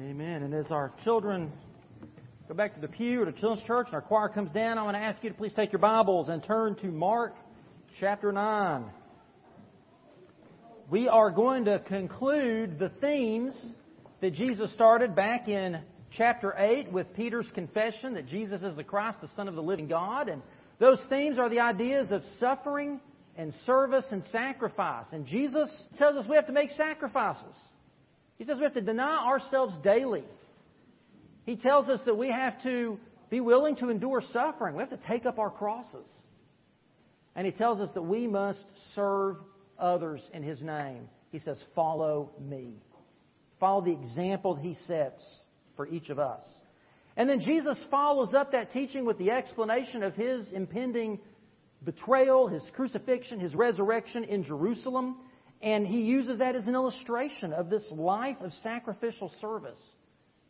Amen. And as our children go back to the pew or the children's church and our choir comes down, I want to ask you to please take your Bibles and turn to Mark chapter 9. We are going to conclude the themes that Jesus started back in chapter 8 with Peter's confession that Jesus is the Christ, the Son of the living God. And those themes are the ideas of suffering and service and sacrifice. And Jesus tells us we have to make sacrifices. He says we have to deny ourselves daily. He tells us that we have to be willing to endure suffering. We have to take up our crosses. And he tells us that we must serve others in his name. He says, Follow me. Follow the example he sets for each of us. And then Jesus follows up that teaching with the explanation of his impending betrayal, his crucifixion, his resurrection in Jerusalem. And he uses that as an illustration of this life of sacrificial service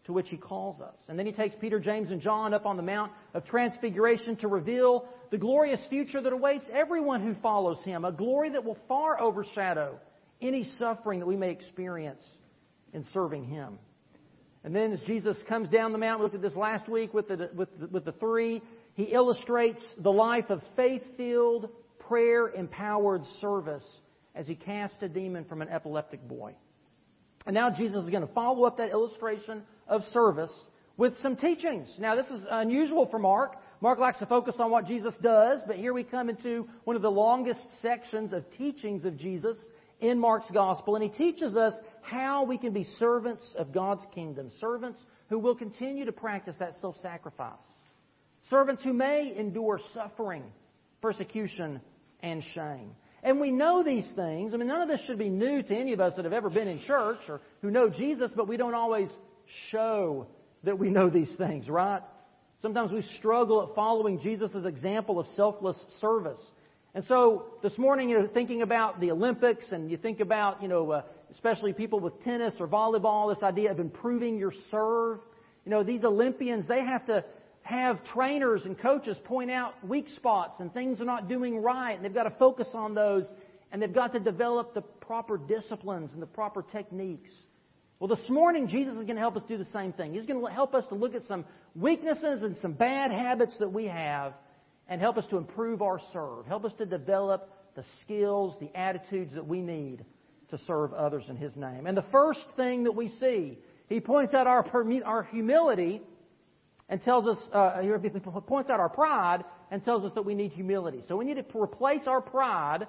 to which he calls us. And then he takes Peter, James, and John up on the Mount of Transfiguration to reveal the glorious future that awaits everyone who follows him, a glory that will far overshadow any suffering that we may experience in serving him. And then as Jesus comes down the mountain, we looked at this last week with the, with the, with the three, he illustrates the life of faith filled, prayer empowered service as he cast a demon from an epileptic boy. And now Jesus is going to follow up that illustration of service with some teachings. Now, this is unusual for Mark. Mark likes to focus on what Jesus does, but here we come into one of the longest sections of teachings of Jesus in Mark's gospel, and he teaches us how we can be servants of God's kingdom, servants who will continue to practice that self sacrifice, servants who may endure suffering, persecution, and shame. And we know these things. I mean, none of this should be new to any of us that have ever been in church or who know Jesus, but we don't always show that we know these things, right? Sometimes we struggle at following Jesus' example of selfless service. And so this morning, you know, thinking about the Olympics and you think about, you know, uh, especially people with tennis or volleyball, this idea of improving your serve. You know, these Olympians, they have to have trainers and coaches point out weak spots and things they're not doing right, and they've got to focus on those, and they've got to develop the proper disciplines and the proper techniques. Well, this morning, Jesus is going to help us do the same thing. He's going to help us to look at some weaknesses and some bad habits that we have and help us to improve our serve. Help us to develop the skills, the attitudes that we need to serve others in His name. And the first thing that we see, He points out our, our humility and tells us, uh, he points out our pride and tells us that we need humility. So we need to replace our pride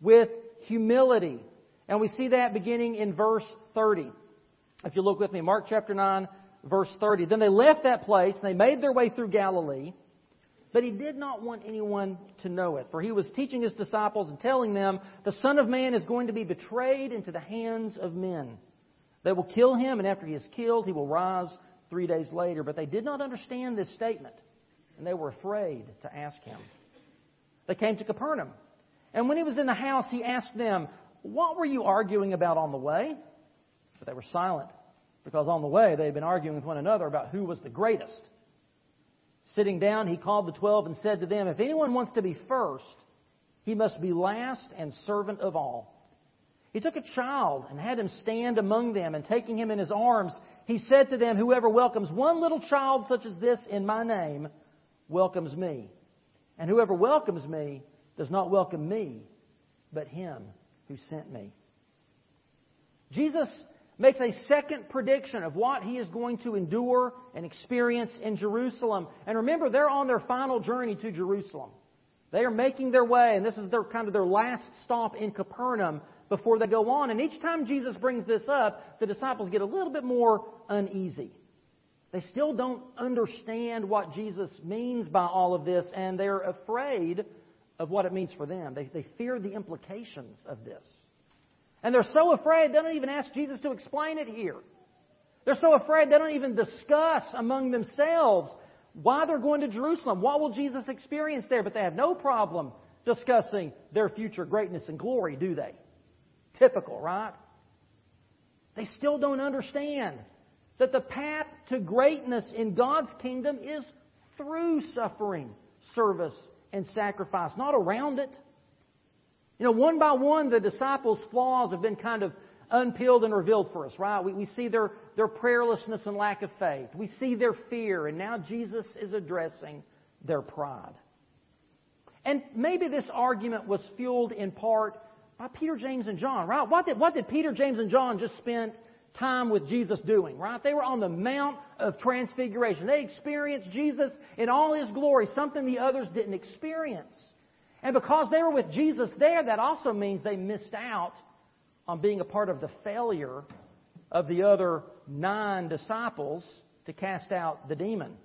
with humility. And we see that beginning in verse 30. If you look with me, Mark chapter 9, verse 30. Then they left that place and they made their way through Galilee. But he did not want anyone to know it, for he was teaching his disciples and telling them, The Son of Man is going to be betrayed into the hands of men. They will kill him, and after he is killed, he will rise three days later. But they did not understand this statement, and they were afraid to ask him. They came to Capernaum. And when he was in the house, he asked them, What were you arguing about on the way? But they were silent, because on the way they had been arguing with one another about who was the greatest. Sitting down, he called the twelve and said to them, If anyone wants to be first, he must be last and servant of all. He took a child and had him stand among them, and taking him in his arms, he said to them, Whoever welcomes one little child such as this in my name welcomes me. And whoever welcomes me does not welcome me, but him who sent me. Jesus makes a second prediction of what he is going to endure and experience in Jerusalem. And remember, they're on their final journey to Jerusalem. They are making their way, and this is their kind of their last stop in Capernaum before they go on. And each time Jesus brings this up, the disciples get a little bit more uneasy. They still don't understand what Jesus means by all of this, and they're afraid of what it means for them. They, they fear the implications of this. And they're so afraid they don't even ask Jesus to explain it here. They're so afraid they don't even discuss among themselves why they're going to Jerusalem. What will Jesus experience there? But they have no problem discussing their future greatness and glory, do they? Typical, right? They still don't understand that the path to greatness in God's kingdom is through suffering, service, and sacrifice, not around it. You know, one by one, the disciples' flaws have been kind of unpeeled and revealed for us, right? We, we see their, their prayerlessness and lack of faith. We see their fear, and now Jesus is addressing their pride. And maybe this argument was fueled in part by Peter, James, and John, right? What did, what did Peter, James, and John just spend time with Jesus doing, right? They were on the Mount of Transfiguration. They experienced Jesus in all His glory, something the others didn't experience. And because they were with Jesus there, that also means they missed out on being a part of the failure of the other nine disciples to cast out the demon.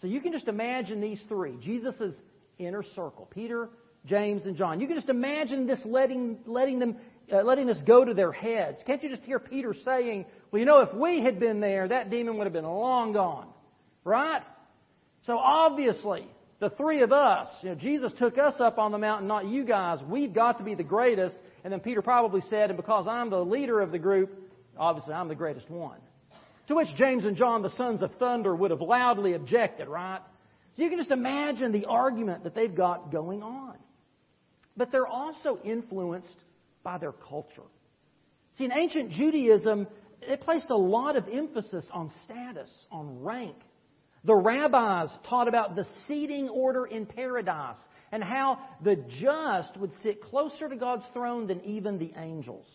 So you can just imagine these three Jesus' inner circle Peter, James, and John. You can just imagine this letting, letting them. Uh, letting this go to their heads. Can't you just hear Peter saying, Well, you know, if we had been there, that demon would have been long gone. Right? So obviously, the three of us, you know, Jesus took us up on the mountain, not you guys. We've got to be the greatest. And then Peter probably said, and because I'm the leader of the group, obviously I'm the greatest one. To which James and John, the sons of thunder, would have loudly objected, right? So you can just imagine the argument that they've got going on. But they're also influenced by their culture. See, in ancient Judaism, it placed a lot of emphasis on status, on rank. The rabbis taught about the seating order in paradise and how the just would sit closer to God's throne than even the angels.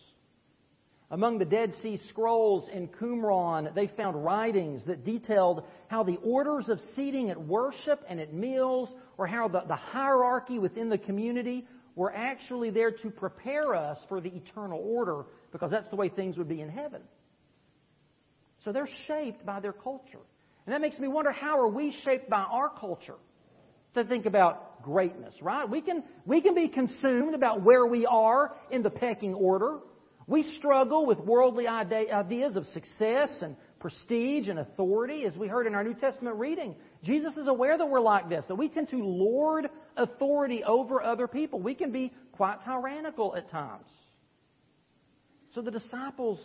Among the Dead Sea Scrolls in Qumran, they found writings that detailed how the orders of seating at worship and at meals, or how the, the hierarchy within the community were actually there to prepare us for the eternal order, because that's the way things would be in heaven. So they're shaped by their culture. And that makes me wonder how are we shaped by our culture? to think about greatness, right? We can, we can be consumed about where we are in the pecking order. We struggle with worldly ideas of success and prestige and authority, as we heard in our New Testament reading. Jesus is aware that we're like this, that we tend to lord authority over other people. We can be quite tyrannical at times. So the disciples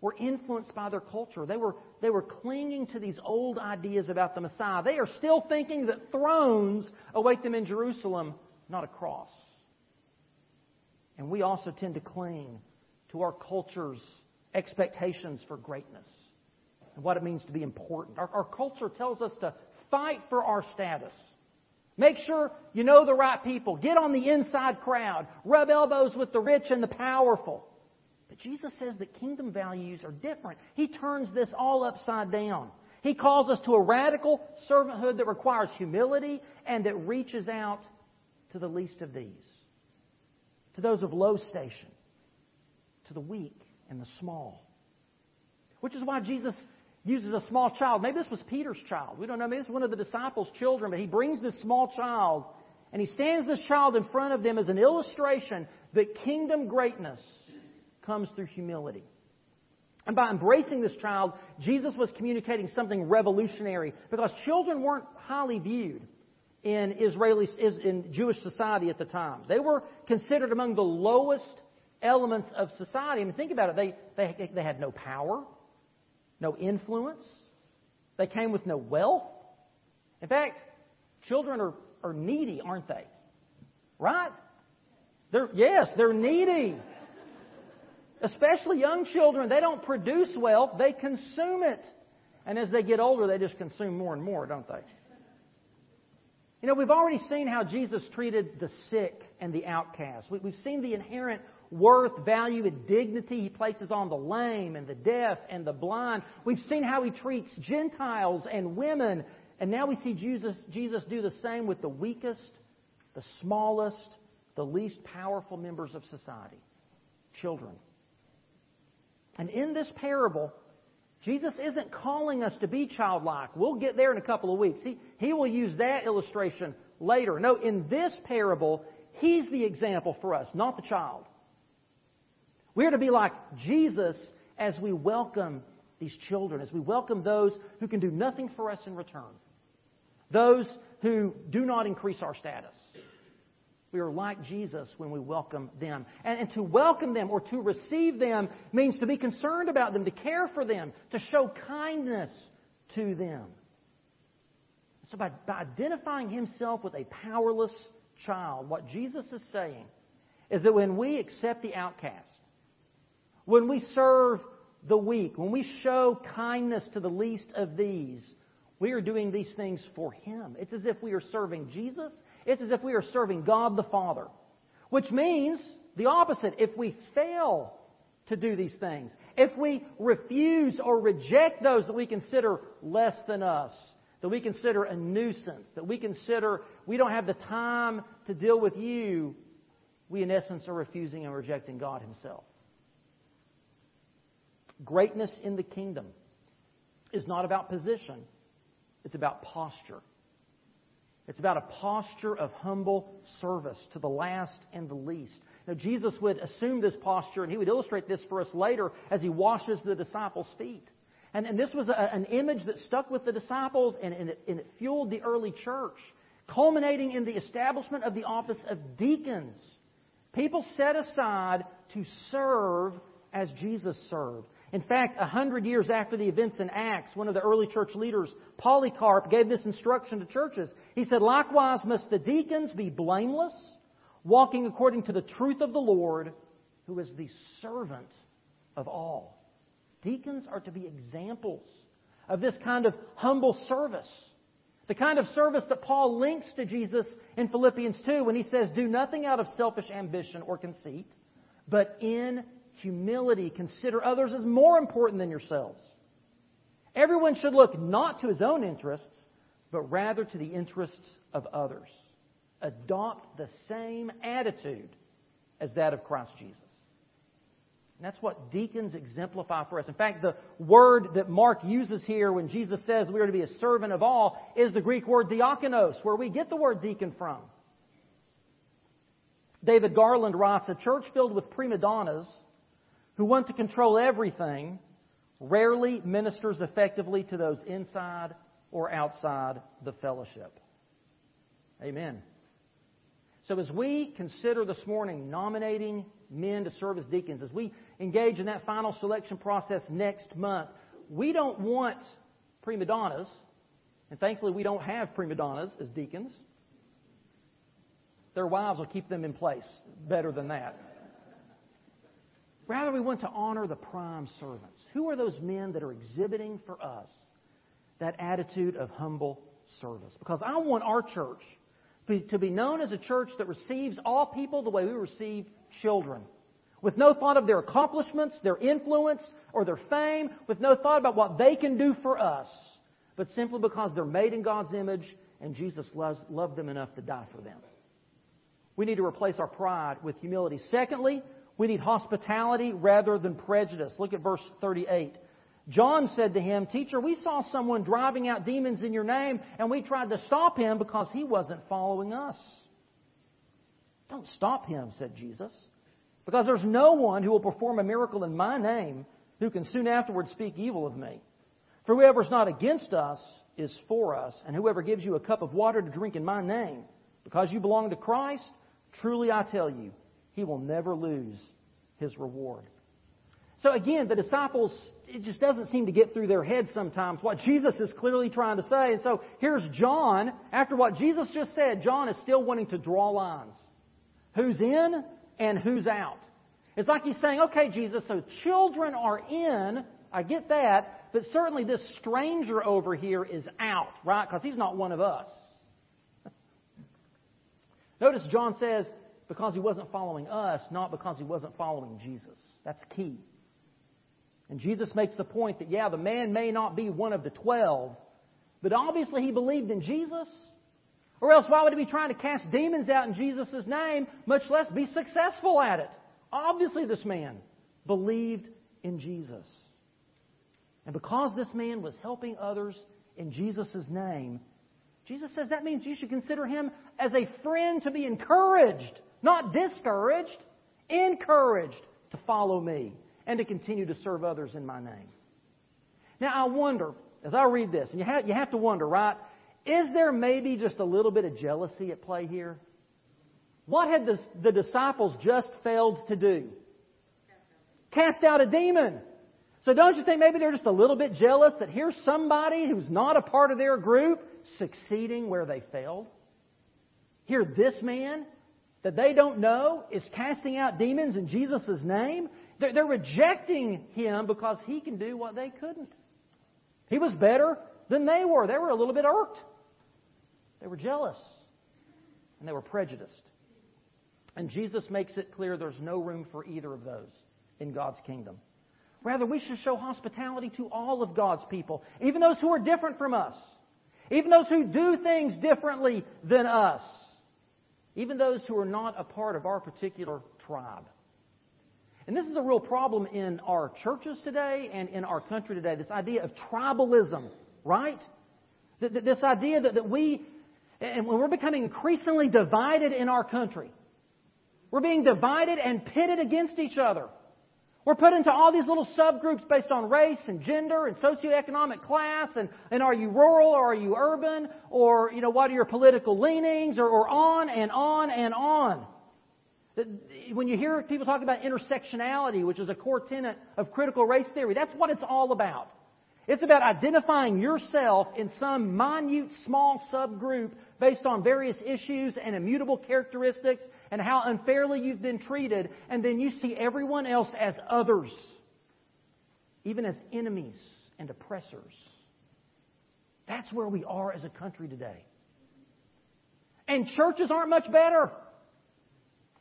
were influenced by their culture. They were, they were clinging to these old ideas about the Messiah. They are still thinking that thrones await them in Jerusalem, not a cross. And we also tend to cling to our culture's expectations for greatness and what it means to be important. Our, our culture tells us to fight for our status. Make sure you know the right people. Get on the inside crowd. Rub elbows with the rich and the powerful. But Jesus says that kingdom values are different. He turns this all upside down. He calls us to a radical servanthood that requires humility and that reaches out to the least of these, to those of low station, to the weak and the small. Which is why Jesus uses a small child. Maybe this was Peter's child. We don't know. Maybe this is one of the disciples' children, but he brings this small child and he stands this child in front of them as an illustration that kingdom greatness comes through humility. And by embracing this child, Jesus was communicating something revolutionary because children weren't highly viewed in Israeli, in Jewish society at the time. They were considered among the lowest elements of society. I mean, think about it. They, they, they had no power, no influence. They came with no wealth. In fact, children are, are needy, aren't they? Right? They're, yes, they're needy. Especially young children, they don't produce wealth, they consume it. And as they get older, they just consume more and more, don't they? You know, we've already seen how Jesus treated the sick and the outcast. We've seen the inherent worth, value, and dignity he places on the lame and the deaf and the blind. We've seen how he treats Gentiles and women. And now we see Jesus, Jesus do the same with the weakest, the smallest, the least powerful members of society children. And in this parable, Jesus isn't calling us to be childlike. We'll get there in a couple of weeks. He, he will use that illustration later. No, in this parable, He's the example for us, not the child. We are to be like Jesus as we welcome these children, as we welcome those who can do nothing for us in return, those who do not increase our status. We are like Jesus when we welcome them. And, and, to welcome them or to receive them means to be concerned about them, to care for them, to show kindness to them. So, by, by identifying himself with a powerless child, what Jesus is saying is that when we accept the outcast, when we serve the weak, when we show kindness to the least of these, we are doing these things for Him. It's as if we are serving Jesus. It's as if we are serving God the Father. Which means the opposite. If we fail to do these things, if we refuse or reject those that we consider less than us, that we consider a nuisance, that we consider we don't have the time to deal with you, we in essence are refusing and rejecting God Himself. Greatness in the kingdom is not about position, it's about posture. It's about a posture of humble service to the last and the least. Now, Jesus would assume this posture, and he would illustrate this for us later as he washes the disciples' feet. And, and this was a, an image that stuck with the disciples, and, and, it, and it fueled the early church, culminating in the establishment of the office of deacons. People set aside to serve as Jesus served. In fact, a hundred years after the events in Acts, one of the early church leaders, Polycarp, gave this instruction to churches. He said, Likewise must the deacons be blameless, walking according to the truth of the Lord, who is the servant of all. Deacons are to be examples of this kind of humble service. The kind of service that Paul links to Jesus in Philippians 2 when he says, Do nothing out of selfish ambition or conceit, but in humility, consider others as more important than yourselves. Everyone should look not to his own interests, but rather to the interests of others. Adopt the same attitude as that of Christ Jesus. And that's what deacons exemplify for us. In fact, the word that Mark uses here when Jesus says we are to be a servant of all is the Greek word diakonos, where we get the word deacon from. David Garland writes, A church filled with prima donnas who want to control everything rarely ministers effectively to those inside or outside the fellowship. Amen. So, as we consider this morning nominating men to serve as deacons, as we engage in that final selection process next month, we don't want prima donnas, and thankfully we don't have prima donnas as deacons. Their wives will keep them in place better than that. Rather, we want to honor the prime servants. Who are those men that are exhibiting for us that attitude of humble service? Because I want our church to be known as a church that receives all people the way we receive children. With no thought of their accomplishments, their influence, or their fame, with no thought about what they can do for us, but simply because they're made in God's image and Jesus loves, loved them enough to die for them. We need to replace our pride with humility. Secondly, we need hospitality rather than prejudice. Look at verse 38. John said to him, Teacher, we saw someone driving out demons in your name, and we tried to stop him because he wasn't following us. Don't stop him, said Jesus, because there's no one who will perform a miracle in my name who can soon afterwards speak evil of me. For whoever is not against us is for us, and whoever gives you a cup of water to drink in my name, because you belong to Christ, truly I tell you, he will never lose his reward. So again, the disciples, it just doesn't seem to get through their heads sometimes what Jesus is clearly trying to say. And so here's John. After what Jesus just said, John is still wanting to draw lines. Who's in and who's out. It's like he's saying, okay, Jesus, so children are in. I get that. But certainly this stranger over here is out, right? Because he's not one of us. Notice John says, because he wasn't following us, not because he wasn't following Jesus. That's key. And Jesus makes the point that, yeah, the man may not be one of the twelve, but obviously he believed in Jesus. Or else why would he be trying to cast demons out in Jesus' name, much less be successful at it? Obviously this man believed in Jesus. And because this man was helping others in Jesus' name, Jesus says that means you should consider him as a friend to be encouraged. Not discouraged, encouraged to follow me and to continue to serve others in my name. Now, I wonder, as I read this, and you have, you have to wonder, right? Is there maybe just a little bit of jealousy at play here? What had the, the disciples just failed to do? Cast out a demon. So don't you think maybe they're just a little bit jealous that here's somebody who's not a part of their group succeeding where they failed? Here, this man that they don't know is casting out demons in Jesus' name, They're, they're rejecting him because he can do what they couldn't. He was better than they were. They were a little bit irked. They were jealous. And they were prejudiced. And Jesus makes it clear there's no room for either of those in God's kingdom. Rather, we should show hospitality to all of God's people, even those who are different from us, even those who do things differently than us, even those who are not a part of our particular tribe. And this is a real problem in our churches today and in our country today this idea of tribalism, right? This idea that, we, and we're becoming increasingly divided in our country. We're being divided and pitted against each other. We're put into all these little subgroups based on race and gender and socioeconomic class and, and are you rural or are you urban or, you know, what are your political leanings or, or on and on and on. When you hear people talk about intersectionality, which is a core tenet of critical race theory, that's what it's all about. It's about identifying yourself in some minute, small subgroup based on various issues and immutable characteristics and how unfairly you've been treated, and then you see everyone else as others, even as enemies and oppressors. That's where we are as a country today. And churches aren't much better.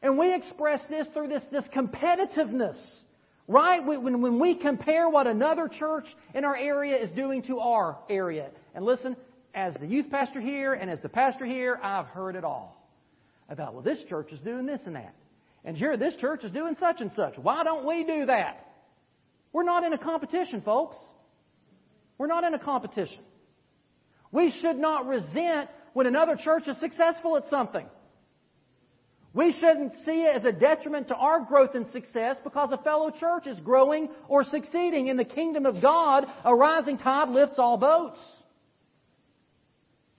And we express this through this, this competitiveness Right? When, when we compare what another church in our area is doing to our area. And listen, as the youth pastor here and as the pastor here, I've heard it all. About, well, this church is doing this and that. And here, this church is doing such and such. Why don't we do that? We're not in a competition, folks. We're not in a competition. We should not resent when another church is successful at something. We shouldn't see it as a detriment to our growth and success because a fellow church is growing or succeeding. In the kingdom of God, a rising tide lifts all boats.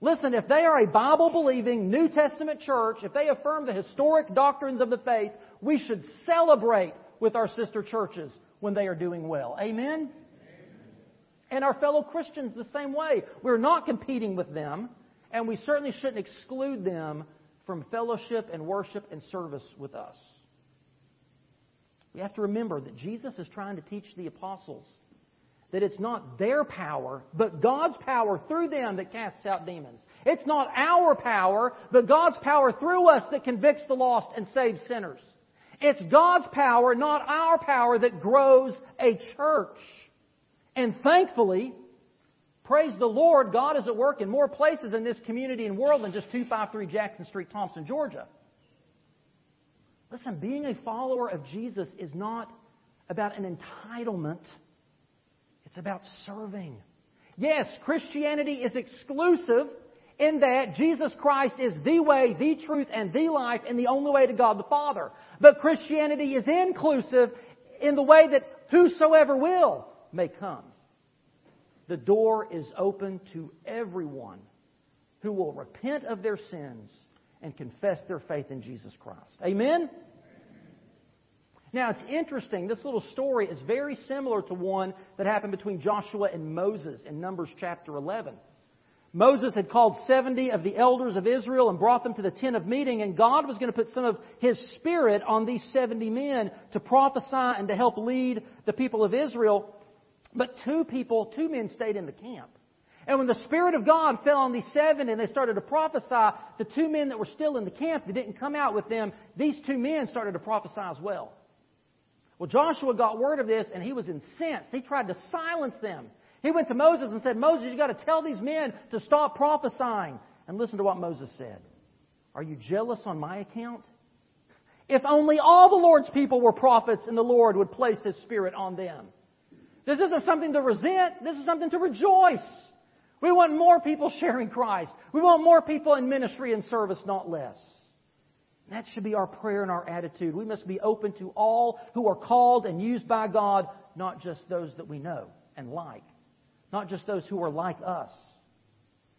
Listen, if they are a Bible believing New Testament church, if they affirm the historic doctrines of the faith, we should celebrate with our sister churches when they are doing well. Amen? And our fellow Christians the same way. We're not competing with them, and we certainly shouldn't exclude them from fellowship and worship and service with us. We have to remember that Jesus is trying to teach the apostles that it's not their power, but God's power through them that casts out demons. It's not our power, but God's power through us that convicts the lost and saves sinners. It's God's power, not our power, that grows a church. And thankfully, Praise the Lord, God is at work in more places in this community and world than just 253 Jackson Street, Thomson, Georgia. Listen, being a follower of Jesus is not about an entitlement, it's about serving. Yes, Christianity is exclusive in that Jesus Christ is the way, the truth, and the life, and the only way to God the Father. But Christianity is inclusive in the way that whosoever will may come. The door is open to everyone who will repent of their sins and confess their faith in Jesus Christ. Amen? Now, it's interesting. This little story is very similar to one that happened between Joshua and Moses in Numbers chapter 11. Moses had called 70 of the elders of Israel and brought them to the tent of meeting, and God was going to put some of His Spirit on these 70 men to prophesy and to help lead the people of Israel. But two people, two men stayed in the camp. And when the Spirit of God fell on these seven and they started to prophesy, the two men that were still in the camp that didn't come out with them, these two men started to prophesy as well. Well, Joshua got word of this and he was incensed. He tried to silence them. He went to Moses and said, Moses, you've got to tell these men to stop prophesying. And listen to what Moses said. Are you jealous on my account? If only all the Lord's people were prophets and the Lord would place His Spirit on them. This isn't something to resent. This is something to rejoice. We want more people sharing Christ. We want more people in ministry and service, not less. that should be our prayer and our attitude. We must be open to all who are called and used by God, not just those that we know and like, not just those who are like us.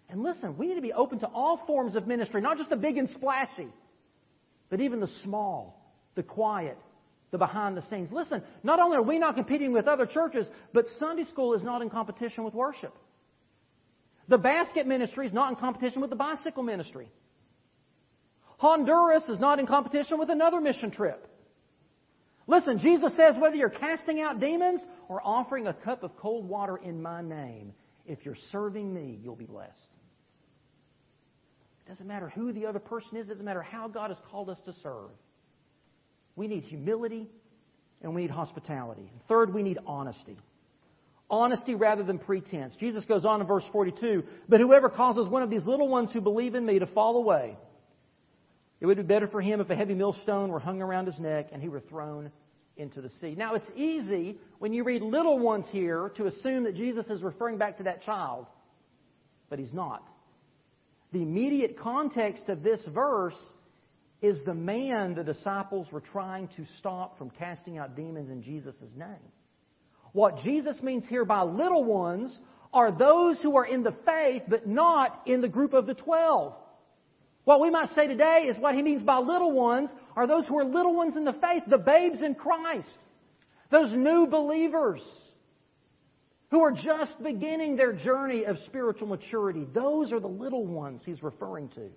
And listen, we need to be open to all forms of ministry, not just the big and splashy, but even the small, the quiet, the behind the scenes. Listen, not only are we not competing with other churches, but Sunday school is not in competition with worship. The basket ministry is not in competition with the bicycle ministry. Honduras is not in competition with another mission trip. Listen, Jesus says whether you're casting out demons or offering a cup of cold water in my name, if you're serving me, you'll be blessed. It doesn't matter who the other person is, it doesn't matter how God has called us to serve. We need humility and we need hospitality. Third, we need honesty. Honesty rather than pretense. Jesus goes on in verse 42 But whoever causes one of these little ones who believe in me to fall away, it would be better for him if a heavy millstone were hung around his neck and he were thrown into the sea. Now, it's easy when you read little ones here to assume that Jesus is referring back to that child, but he's not. The immediate context of this verse is the man the disciples were trying to stop from casting out demons in Jesus' name. What Jesus means here by little ones are those who are in the faith but not in the group of the twelve. What we might say today is what he means by little ones are those who are little ones in the faith, the babes in Christ, those new believers who are just beginning their journey of spiritual maturity. Those are the little ones he's referring to.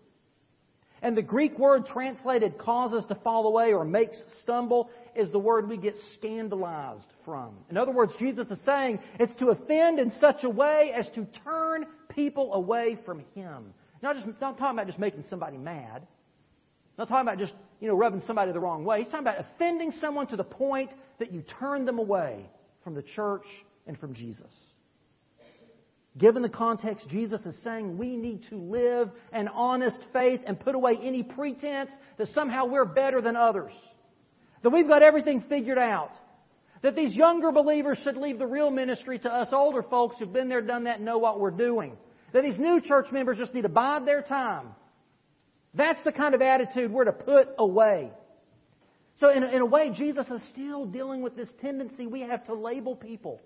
And the Greek word translated causes to fall away or makes stumble is the word we get scandalized from. In other words, Jesus is saying it's to offend in such a way as to turn people away from Him. Not just not talking about just making somebody mad. Not talking about just, you know, rubbing somebody the wrong way. He's talking about offending someone to the point that you turn them away from the church and from Jesus. Given the context, Jesus is saying we need to live an honest faith and put away any pretense that somehow we're better than others. That we've got everything figured out. That these younger believers should leave the real ministry to us older folks who've been there, done that, know what we're doing. That these new church members just need to bide their time. That's the kind of attitude we're to put away. So, in a, in a way, Jesus is still dealing with this tendency we have to label people.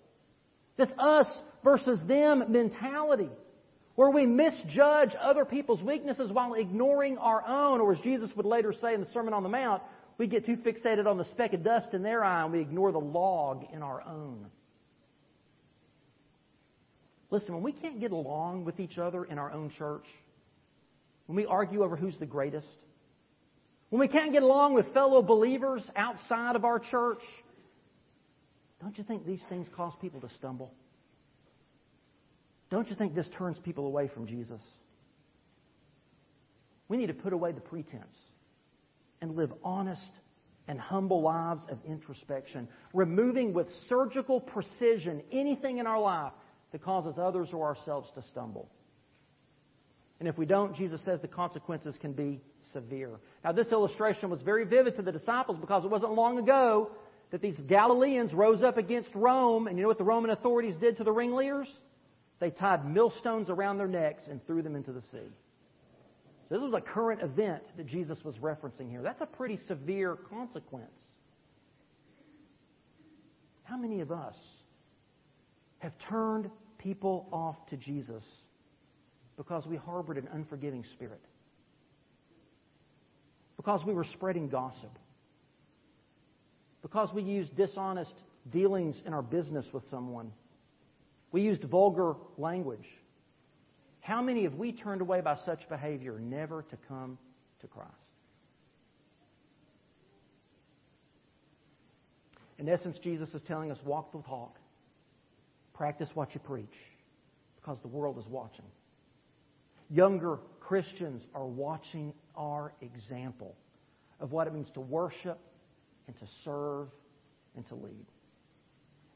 This us versus them mentality, where we misjudge other people's weaknesses while ignoring our own, or as Jesus would later say in the Sermon on the Mount, we get too fixated on the speck of dust in their eye and we ignore the log in our own. Listen, when we can't get along with each other in our own church, when we argue over who's the greatest, when we can't get along with fellow believers outside of our church, don't you think these things cause people to stumble? Don't you think this turns people away from Jesus? We need to put away the pretense and live honest and humble lives of introspection, removing with surgical precision anything in our life that causes others or ourselves to stumble. And if we don't, Jesus says the consequences can be severe. Now, this illustration was very vivid to the disciples because it wasn't long ago that these Galileans rose up against Rome, and you know what the Roman authorities did to the ringleaders? They tied millstones around their necks and threw them into the sea. So this was a current event that Jesus was referencing here. That's a pretty severe consequence. How many of us have turned people off to Jesus because we harbored an unforgiving spirit, because we were spreading gossip, because we used dishonest dealings in our business with someone, we used vulgar language. How many have we turned away by such behavior never to come to Christ? In essence, Jesus is telling us walk the talk. Practice what you preach because the world is watching. Younger Christians are watching our example of what it means to worship and to serve and to lead.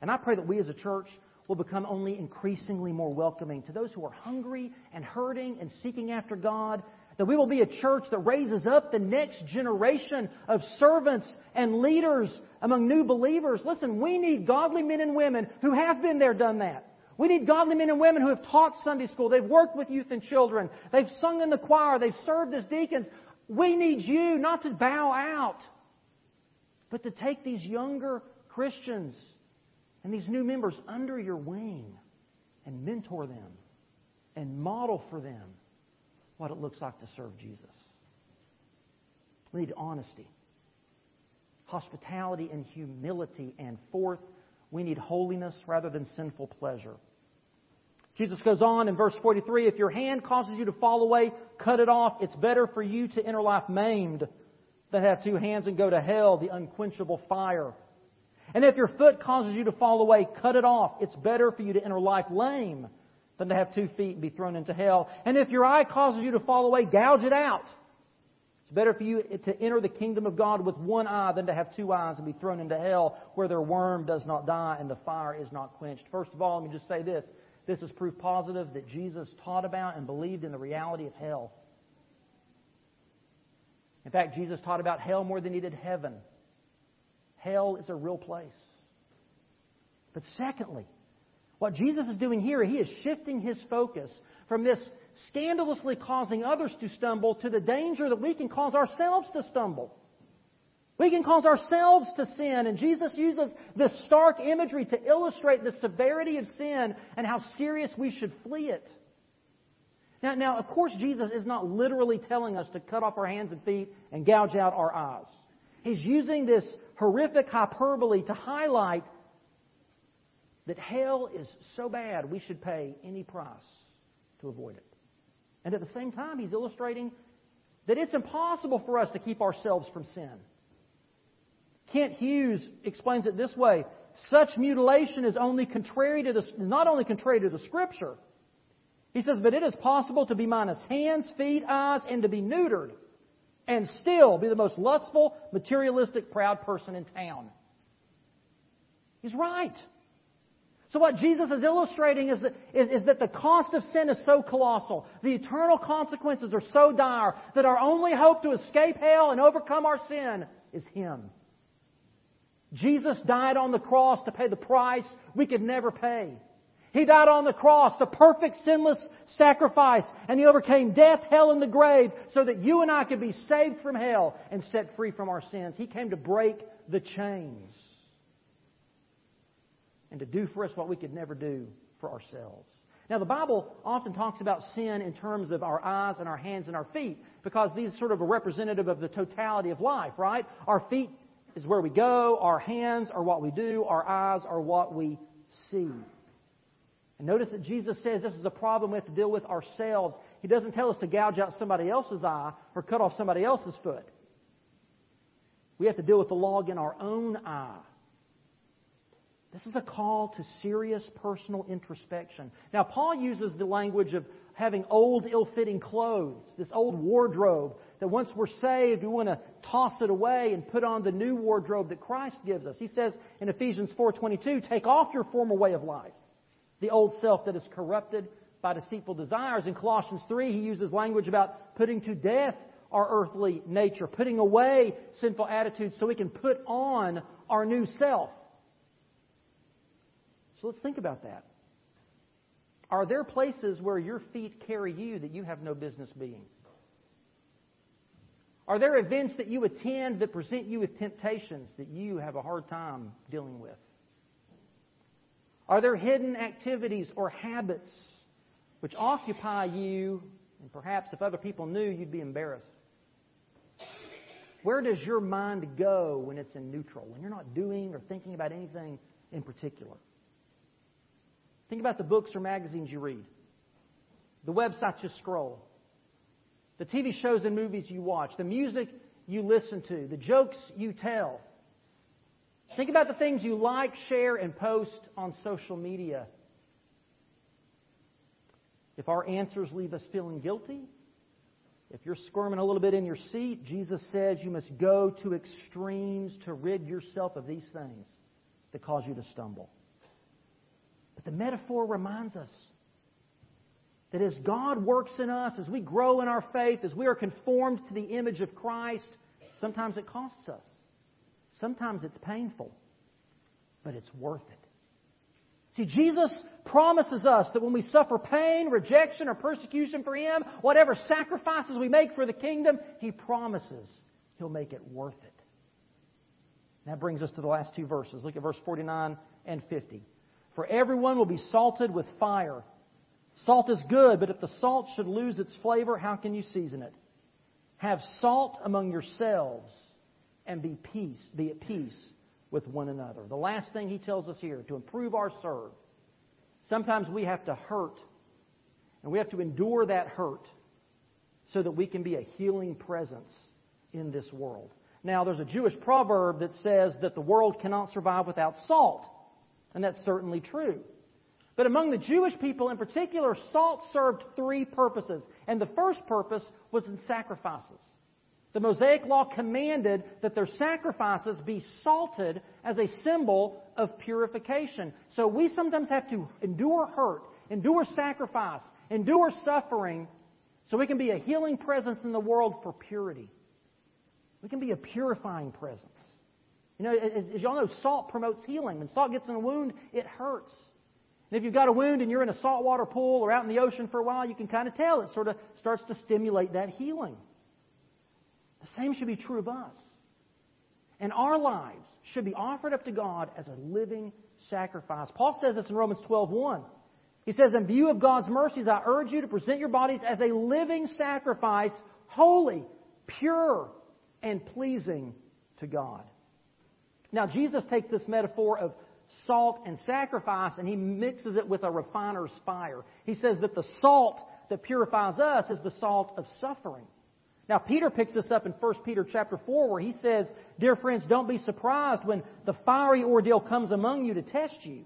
And I pray that we as a church will become only increasingly more welcoming to those who are hungry and hurting and seeking after God. That we will be a church that raises up the next generation of servants and leaders among new believers. Listen, we need godly men and women who have been there, done that. We need godly men and women who have taught Sunday school. They've worked with youth and children. They've sung in the choir. They've served as deacons. We need you not to bow out, but to take these younger Christians and these new members under your wing and mentor them and model for them what it looks like to serve Jesus. We need honesty, hospitality, and humility. And fourth, we need holiness rather than sinful pleasure. Jesus goes on in verse 43 If your hand causes you to fall away, cut it off. It's better for you to enter life maimed than to have two hands and go to hell, the unquenchable fire. And if your foot causes you to fall away, cut it off. It's better for you to enter life lame than to have two feet and be thrown into hell. And if your eye causes you to fall away, gouge it out. It's better for you to enter the kingdom of God with one eye than to have two eyes and be thrown into hell where their worm does not die and the fire is not quenched. First of all, let me just say this. This is proof positive that Jesus taught about and believed in the reality of hell. In fact, Jesus taught about hell more than he did heaven. Hell is a real place. But secondly, what Jesus is doing here, he is shifting his focus from this scandalously causing others to stumble to the danger that we can cause ourselves to stumble. We can cause ourselves to sin, and Jesus uses this stark imagery to illustrate the severity of sin and how serious we should flee it. Now, now, of course, Jesus is not literally telling us to cut off our hands and feet and gouge out our eyes. He's using this horrific hyperbole to highlight that hell is so bad we should pay any price to avoid it. And at the same time, he's illustrating that it's impossible for us to keep ourselves from sin. Kent Hughes explains it this way such mutilation is only contrary to the, not only contrary to the Scripture. He says, but it is possible to be minus hands, feet, eyes, and to be neutered and still be the most lustful, materialistic, proud person in town. He's right. So what Jesus is illustrating is that, is, is that the cost of sin is so colossal, the eternal consequences are so dire, that our only hope to escape hell and overcome our sin is Him. Jesus died on the cross to pay the price we could never pay. He died on the cross, the perfect sinless sacrifice, and He overcame death, hell, and the grave so that you and I could be saved from hell and set free from our sins. He came to break the chains and to do for us what we could never do for ourselves. Now, the Bible often talks about sin in terms of our eyes and our hands and our feet because these are sort of a representative of the totality of life, right? Our feet is where we go, our hands are what we do, our eyes are what we see. And notice that Jesus says this is a problem we have to deal with ourselves. He doesn't tell us to gouge out somebody else's eye or cut off somebody else's foot. We have to deal with the log in our own eye. This is a call to serious personal introspection. Now, Paul uses the language of having old, ill fitting clothes, this old wardrobe that once we're saved, we want to toss it away and put on the new wardrobe that Christ gives us. He says in Ephesians 4:22, "Take off your former way of life, the old self that is corrupted by deceitful desires. In Colossians 3, he uses language about putting to death our earthly nature, putting away sinful attitudes so we can put on our new self. So let's think about that. Are there places where your feet carry you that you have no business being? Are there events that you attend that present you with temptations that you have a hard time dealing with? Are there hidden activities or habits which occupy you, and perhaps if other people knew, you'd be embarrassed? Where does your mind go when it's in neutral, when you're not doing or thinking about anything in particular? Think about the books or magazines you read, the websites you scroll, the TV shows and movies you watch, the music you listen to, the jokes you tell, Think about the things you like, share, and post on social media. If our answers leave us feeling guilty, if you're squirming a little bit in your seat, Jesus says you must go to extremes to rid yourself of these things that cause you to stumble. But the metaphor reminds us that as God works in us, as we grow in our faith, as we are conformed to the image of Christ, sometimes it costs us. Sometimes it's painful, but it's worth it. See, Jesus promises us that when we suffer pain, rejection, or persecution for Him, whatever sacrifices we make for the kingdom, He promises He'll make it worth it. That brings us to the last two verses. Look at verse 49 and 50. For everyone will be salted with fire. Salt is good, but if the salt should lose its flavor, how can you season it? Have salt among yourselves and be peace, be at peace with one another. The last thing he tells us here, to improve our serve, sometimes we have to hurt, and we have to endure that hurt so that we can be a healing presence in this world. Now, there's a Jewish proverb that says that the world cannot survive without salt, and that's certainly true. But among the Jewish people in particular, salt served three purposes. And the first purpose was in sacrifices. The Mosaic Law commanded that their sacrifices be salted as a symbol of purification. So we sometimes have to endure hurt, endure sacrifice, endure suffering, so we can be a healing presence in the world for purity. We can be a purifying presence. You know, as, as y'all know, salt promotes healing. When salt gets in a wound, it hurts. And if you've got a wound and you're in a saltwater pool or out in the ocean for a while, you can kind of tell it sort of starts to stimulate that healing. The same should be true of us. And our lives should be offered up to God as a living sacrifice. Paul says this in Romans 12:1. He says, "In view of God's mercies, I urge you to present your bodies as a living sacrifice, holy, pure, and pleasing to God." Now, Jesus takes this metaphor of salt and sacrifice and he mixes it with a refiner's fire. He says that the salt that purifies us is the salt of suffering. Now Peter picks this up in 1 Peter chapter 4 where he says, Dear friends, don't be surprised when the fiery ordeal comes among you to test you.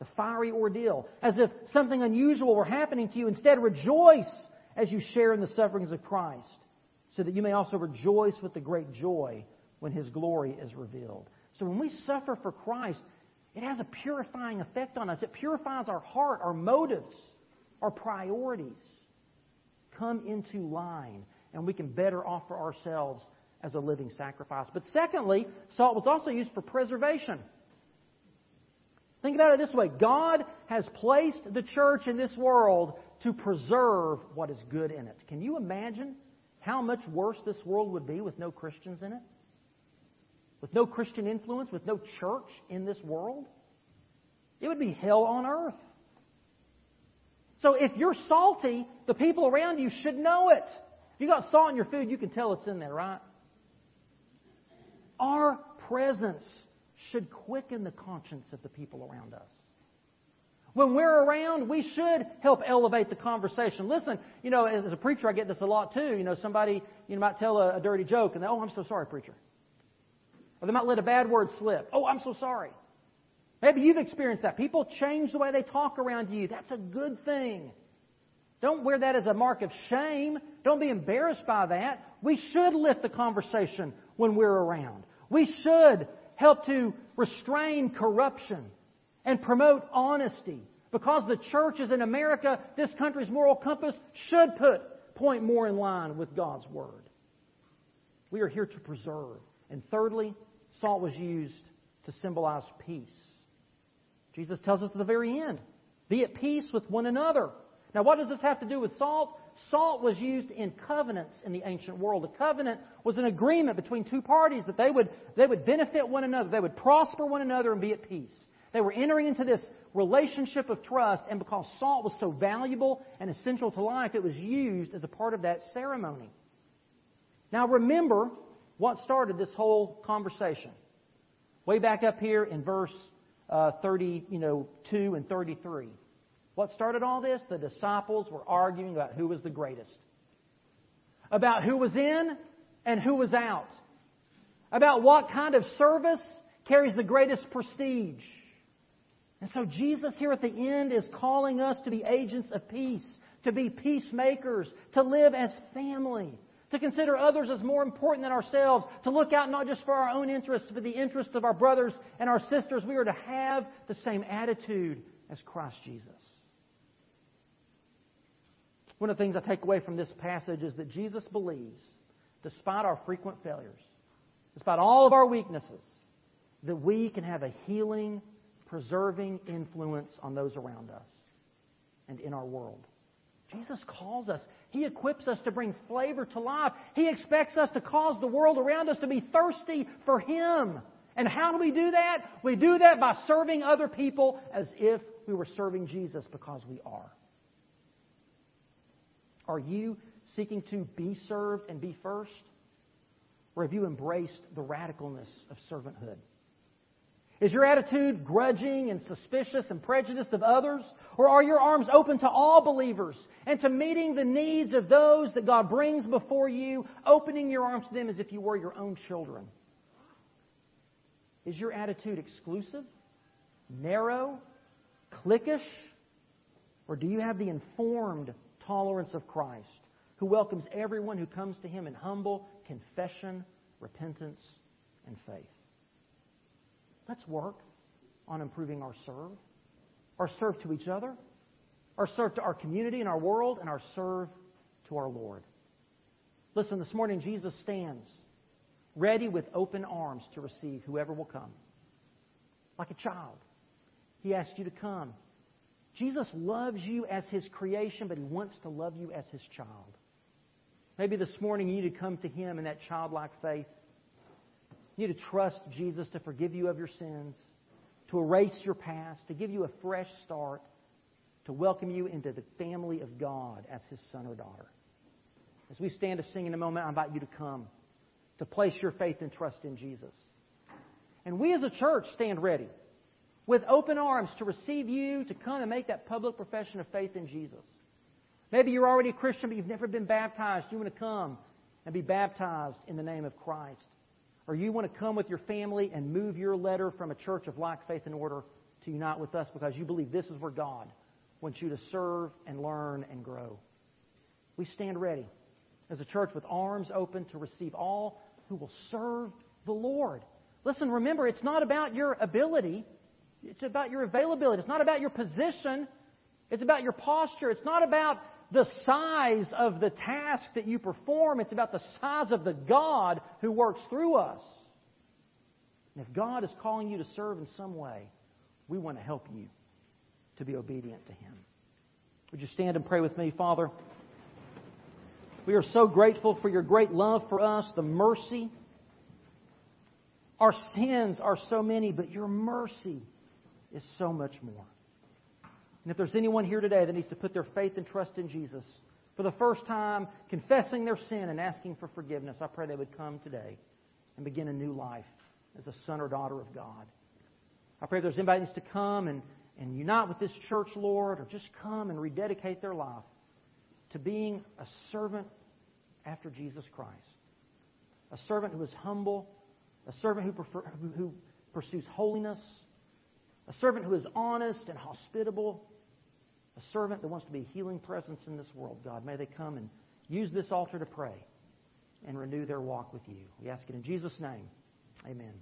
The fiery ordeal. As if something unusual were happening to you. Instead, rejoice as you share in the sufferings of Christ, so that you may also rejoice with the great joy when his glory is revealed. So when we suffer for Christ, it has a purifying effect on us. It purifies our heart, our motives, our priorities. Come into line, and we can better offer ourselves as a living sacrifice. But secondly, salt was also used for preservation. Think about it this way God has placed the church in this world to preserve what is good in it. Can you imagine how much worse this world would be with no Christians in it? with no Christian influence, with no church in this world, it would be hell on earth. So if you're salty, the people around you should know it. You got salt in your food, you can tell it's in there, right? Our presence should quicken the conscience of the people around us. When we're around, we should help elevate the conversation. Listen, you know, as, a preacher, I get this a lot too. You know, somebody you know, might tell a, a dirty joke, and they, oh, I'm so sorry, preacher. Or they might let a bad word slip. Oh, I'm so sorry. Maybe you've experienced that. People change the way they talk around you. That's a good thing. Don't wear that as a mark of shame. Don't be embarrassed by that. We should lift the conversation when we're around. We should help to restrain corruption and promote honesty. Because the churches in America, this country's moral compass should put point more in line with God's Word. We are here to preserve. And thirdly, Salt was used to symbolize peace. Jesus tells us at the very end be at peace with one another. Now, what does this have to do with salt? Salt was used in covenants in the ancient world. A covenant was an agreement between two parties that they would, they would benefit one another, they would prosper one another and be at peace. They were entering into this relationship of trust, and because salt was so valuable and essential to life, it was used as a part of that ceremony. Now, remember, what started this whole conversation? Way back up here in verse uh, 30, you know, 2 and 33. What started all this? The disciples were arguing about who was the greatest. About who was in and who was out. About what kind of service carries the greatest prestige. And so Jesus here at the end is calling us to be agents of peace, to be peacemakers, to live as family, to consider others as more important than ourselves, to look out not just for our own interests, but the interests of our brothers and our sisters. We are to have the same attitude as Christ Jesus. One of the things I take away from this passage is that Jesus believes, despite our frequent failures, despite all of our weaknesses, that we can have a healing, preserving influence on those around us and in our world. Jesus calls us. He equips us to bring flavor to life. He expects us to cause the world around us to be thirsty for Him. And how do we do that? We do that by serving other people as if we were serving Jesus because we are. Are you seeking to be served and be first? Or have you embraced the radicalness of servanthood? Is your attitude grudging and suspicious and prejudiced of others? Or are your arms open to all believers and to meeting the needs of those that God brings before you, opening your arms to them as if you were your own children? Is your attitude exclusive, narrow, cliquish, or do you have the informed tolerance of Christ, who welcomes everyone who comes to him in humble confession, repentance, and faith? Let's work on improving our serve, our serve to each other, our serve to our community and our world, and our serve to our Lord. Listen, this morning Jesus stands ready with open arms to receive whoever will come. Like a child. He asks you to come. Jesus loves you as his creation, but he wants to love you as his child. Maybe this morning you need to come to him in that childlike faith. You need to trust Jesus to forgive you of your sins, to erase your past, to give you a fresh start, to welcome you into the family of God as his son or daughter. As we stand to sing in a moment, I invite you to come, to place your faith and trust in Jesus. And we as a church stand ready with open arms to receive you to come and make that public profession of faith in Jesus. Maybe you're already a Christian, but you've never been baptized. You want to come and be baptized in the name of Christ. Or you want to come with your family and move your letter from a church of like faith and order to unite with us because you believe this is where God wants you to serve and learn and grow. We stand ready as a church with arms open to receive all who will serve the Lord. Listen, remember, it's not about your ability. It's about your availability. It's not about your position. It's about your posture. It's not about the size of the task that you perform. It's about the size of the God who works through us. And if God is calling you to serve in some way, we want to help you to be obedient to Him. Would you stand and pray with me, Father? We are so grateful for your great love for us, the mercy. Our sins are so many, but your mercy is so much more. And if there's anyone here today that needs to put their faith and trust in Jesus for the first time, confessing their sin and asking for forgiveness, I pray they would come today and begin a new life as a son or daughter of God. I pray if there's anybody that needs to come and, and unite with this church, Lord, or just come and rededicate their life to being a servant after Jesus Christ. A servant who is humble, a servant who, prefer, who, who pursues holiness, a servant who is honest and hospitable, a servant that wants to be a healing presence in this world, God. May they come and use this altar to pray and renew their walk with you. We ask it in Jesus' name. Amen.